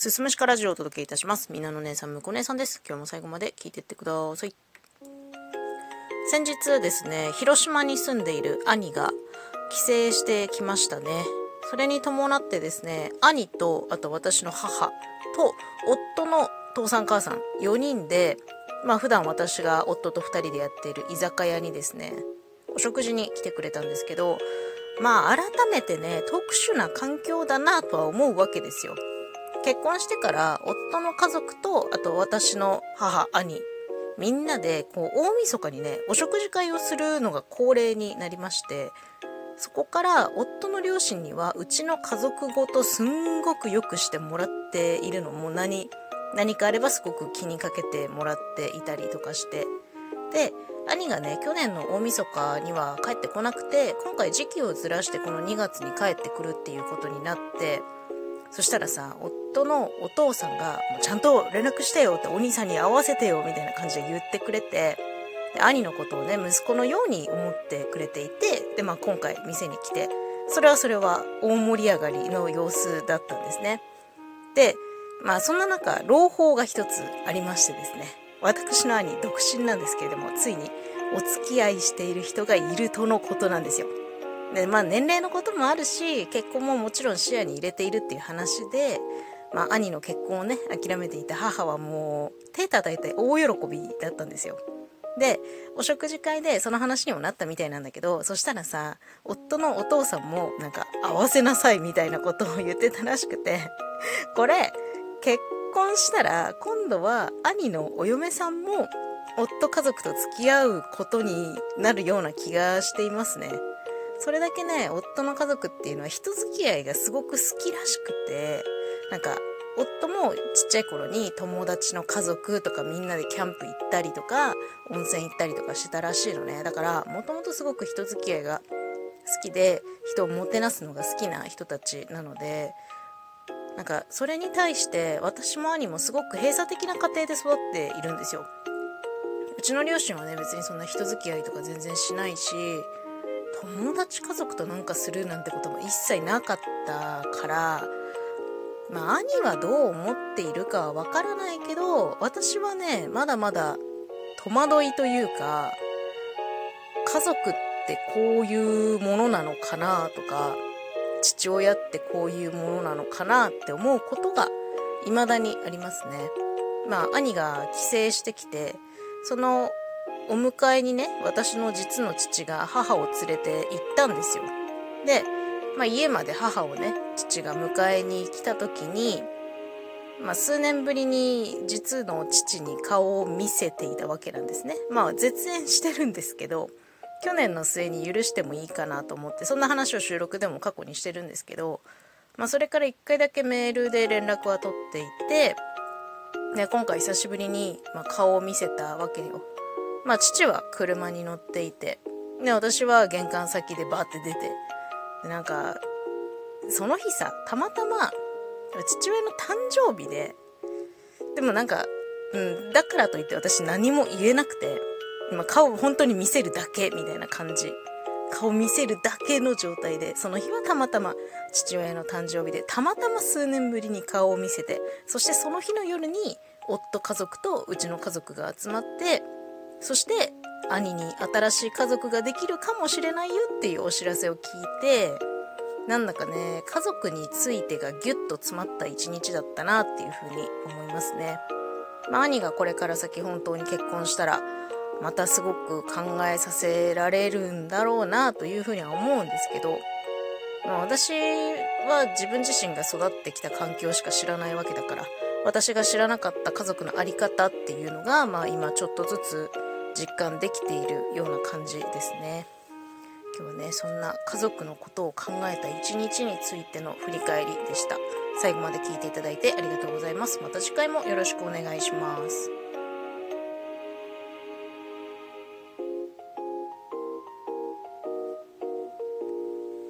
すすむしかラジオをお届けいたします。みんなの姉さん、むこ姉さんです。今日も最後まで聞いてってください。先日ですね、広島に住んでいる兄が帰省してきましたね。それに伴ってですね、兄と、あと私の母と、夫の父さん母さん4人で、まあ普段私が夫と2人でやっている居酒屋にですね、お食事に来てくれたんですけど、まあ改めてね、特殊な環境だなとは思うわけですよ。結婚してから夫の家族とあと私の母兄みんなでこう大晦日にねお食事会をするのが恒例になりましてそこから夫の両親にはうちの家族ごとすんごくよくしてもらっているの。も何何かあればすごく気にかけてもらっていたりとかして。で兄がね去年の大晦日には帰ってこなくて今回時期をずらしてこの2月に帰ってくるっていうことになってそしたらさ、夫のお父さんが、ちゃんと連絡してよってお兄さんに会わせてよみたいな感じで言ってくれて、で兄のことをね、息子のように思ってくれていて、で、まあ今回店に来て、それはそれは大盛り上がりの様子だったんですね。で、まあそんな中、朗報が一つありましてですね、私の兄独身なんですけれども、ついにお付き合いしている人がいるとのことなんですよ。で、まあ年齢のこともあるし、結婚ももちろん視野に入れているっていう話で、まあ兄の結婚をね、諦めていた母はもう手叩いて大喜びだったんですよ。で、お食事会でその話にもなったみたいなんだけど、そしたらさ、夫のお父さんもなんか合わせなさいみたいなことを言ってたらしくて、これ、結婚したら今度は兄のお嫁さんも夫家族と付き合うことになるような気がしていますね。それだけね、夫の家族っていうのは人付き合いがすごく好きらしくて、なんか、夫もちっちゃい頃に友達の家族とかみんなでキャンプ行ったりとか、温泉行ったりとかしてたらしいのね。だから、もともとすごく人付き合いが好きで、人をもてなすのが好きな人たちなので、なんか、それに対して私も兄もすごく閉鎖的な家庭で育っているんですよ。うちの両親はね、別にそんな人付き合いとか全然しないし、友達家族となんかするなんてことも一切なかったからまあ兄はどう思っているかはわからないけど私はねまだまだ戸惑いというか家族ってこういうものなのかなとか父親ってこういうものなのかなって思うことが未だにありますね。まあ兄が帰省してきてそのお迎えにね、私の実の父が母を連れて行ったんですよ。で、まあ、家まで母をね、父が迎えに来た時に、まあ、数年ぶりに実の父に顔を見せていたわけなんですね。まあ、絶縁してるんですけど、去年の末に許してもいいかなと思って、そんな話を収録でも過去にしてるんですけど、まあ、それから1回だけメールで連絡は取っていて、ね、今回久しぶりに、ま顔を見せたわけよ。まあ父は車に乗っていて、で、私は玄関先でバーって出て、で、なんか、その日さ、たまたま、父親の誕生日で、でもなんか、うん、だからといって私何も言えなくて、まあ、顔本当に見せるだけみたいな感じ。顔見せるだけの状態で、その日はたまたま父親の誕生日で、たまたま数年ぶりに顔を見せて、そしてその日の夜に夫家族とうちの家族が集まって、そして兄に新しい家族ができるかもしれないよっていうお知らせを聞いて、なんだかね、家族についてがギュッと詰まった一日だったなっていうふうに思いますね。まあ兄がこれから先本当に結婚したら、またすごく考えさせられるんだろうなというふうには思うんですけど、まあ、私は自分自身が育ってきた環境しか知らないわけだから私が知らなかった家族の在り方っていうのが、まあ、今ちょっとずつ実感できているような感じですね。今日はね、そんな家族のことを考えた一日についての振り返りでした。最後まで聞いていただいてありがとうございます。また次回もよろしくお願いします。